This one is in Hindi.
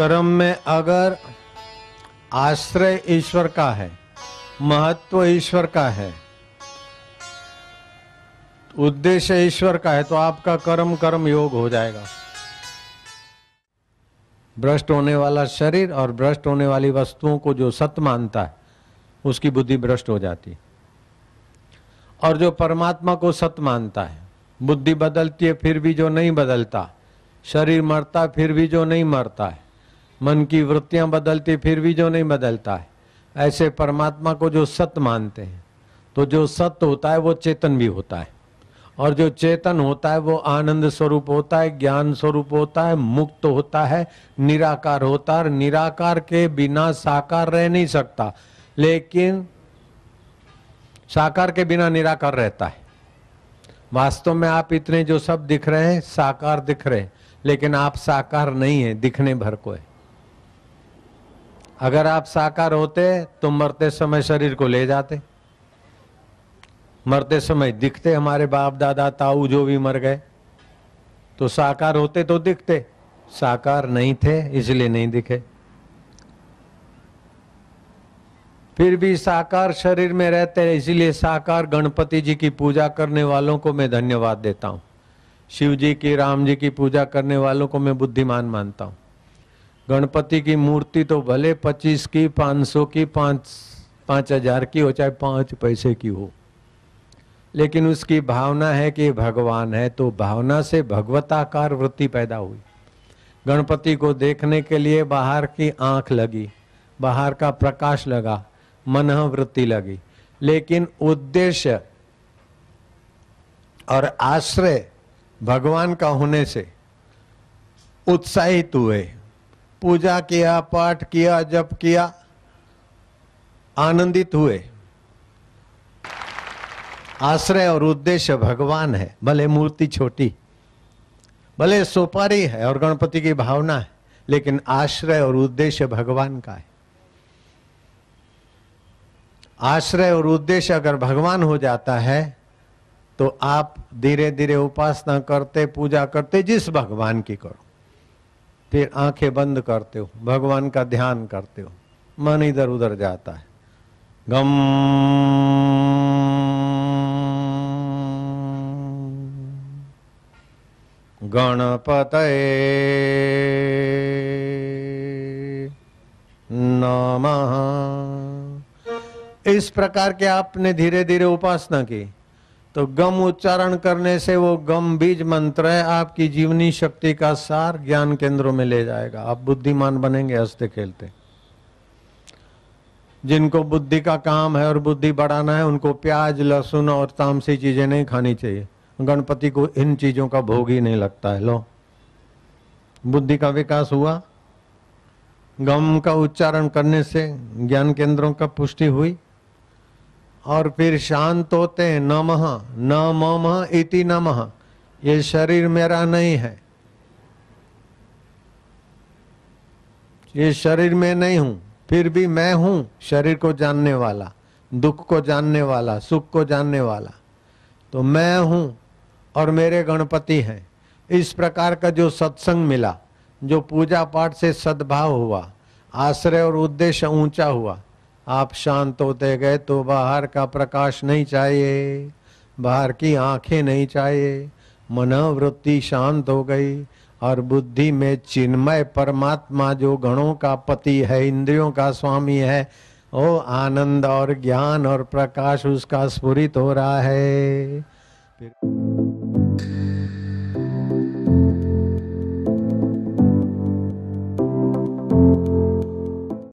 कर्म में अगर आश्रय ईश्वर का है, महत्व ईश्वर का है, उद्देश्य ईश्वर का है तो आपका कर्म कर्म योग हो जाएगा। भ्रष्ट होने वाला शरीर और भ्रष्ट होने वाली वस्तुओं को जो सत्य मानता है, उसकी बुद्धि भ्रष्ट हो जाती है। और जो परमात्मा को सत्य मानता है, बुद्धि बदलती है, फिर भी जो नहीं बदलता, शरीर मरता, फिर भी जो नहीं मरता है मन की वृत्तियाँ बदलती, फिर भी जो नहीं बदलता है। ऐसे परमात्मा को जो सत्य मानते हैं तो जो सत्य होता है, वो चेतन भी होता है। और जो चेतन होता है, वो आनंद स्वरूप होता है, ज्ञान स्वरूप होता है, मुक्त होता है, निराकार होता है निराकार के बिना साकार रह नहीं सकता। लेकिन साकार के बिना निराकार रहता है। वास्तव में आप इतने जो सब दिख रहे हैं, साकार दिख रहे हैं, लेकिन आप साकार नहीं है, दिखने भर को है। अगर आप साकार होते तो मरते समय शरीर को ले जाते। मरते समय दिखते हमारे बाप दादा, ताऊ जो भी मर गए। तो साकार होते तो दिखते, साकार नहीं थे, इसलिए नहीं दिखे। फिर भी साकार शरीर में रहते हैं, इसीलिए साकार गणपति जी की पूजा करने वालों को मैं धन्यवाद देता हूँ। शिव जी की, राम जी की पूजा करने वालों को मैं बुद्धिमान मानता हूँ। गणपति की मूर्ति तो भले पच्चीस की, पाँच सौ की, पाँच पाँच हज़ार की हो, चाहे पाँच पैसे की हो। लेकिन उसकी भावना है कि भगवान है तो भावना से भगवताकार वृत्ति पैदा हुई। गणपति को देखने के लिए बाहर की आँख लगी, बाहर का प्रकाश लगा, मन वृत्ति लगी। लेकिन उद्देश्य और आश्रय भगवान का होने से उत्साहित हुए। पूजा किया, पाठ किया, जप किया। आनंदित हुए। आश्रय और उद्देश्य भगवान है। भले मूर्ति छोटी, भले सोपारी है और गणपति की भावना है, लेकिन आश्रय और उद्देश्य भगवान का है। आश्रय और उद्देश्य अगर भगवान हो जाता है तो आप धीरे धीरे उपासना करते, पूजा करते, जिस भगवान की करो। फिर आँखें बंद करते हो, भगवान का ध्यान करते हो, मन इधर उधर जाता है। गम। गणपत नमः। इस प्रकार के आपने धीरे धीरे उपासना की। तो गम उच्चारण करने से वो गम बीज मंत्र है, आपकी जीवनी शक्ति का सार ज्ञान केंद्रों में ले जाएगा। आप बुद्धिमान बनेंगे, हँसते खेलते। जिनको बुद्धि का काम है और बुद्धि बढ़ाना है, उनको प्याज, लहसुन और तामसी चीज़ें नहीं खानी चाहिए। गणपति को इन चीज़ों का भोग ही नहीं लगता है। लो। बुद्धि का विकास हुआ। गम का उच्चारण करने से ज्ञान केंद्रों का पुष्टि हुई। और फिर शांत होते हैं, नमः न मम इति नमः। ये शरीर मेरा नहीं है। ये शरीर में नहीं हूँ, फिर भी मैं हूँ शरीर को जानने वाला, दुख को जानने वाला, सुख को जानने वाला। तो मैं हूँ और मेरे गणपति हैं। इस प्रकार का जो सत्संग मिला, जो पूजा पाठ से सद्भाव हुआ, आश्रय और उद्देश्य ऊँचा हुआ आप शांत होते गए तो बाहर का प्रकाश नहीं चाहिए, बाहर की आँखें नहीं चाहिए। मनोवृत्ति शांत हो गई और बुद्धि में चिन्मय परमात्मा जो गणों का पति है, इंद्रियों का स्वामी है, ओ आनंद और ज्ञान और प्रकाश उसका स्फुरित हो रहा है।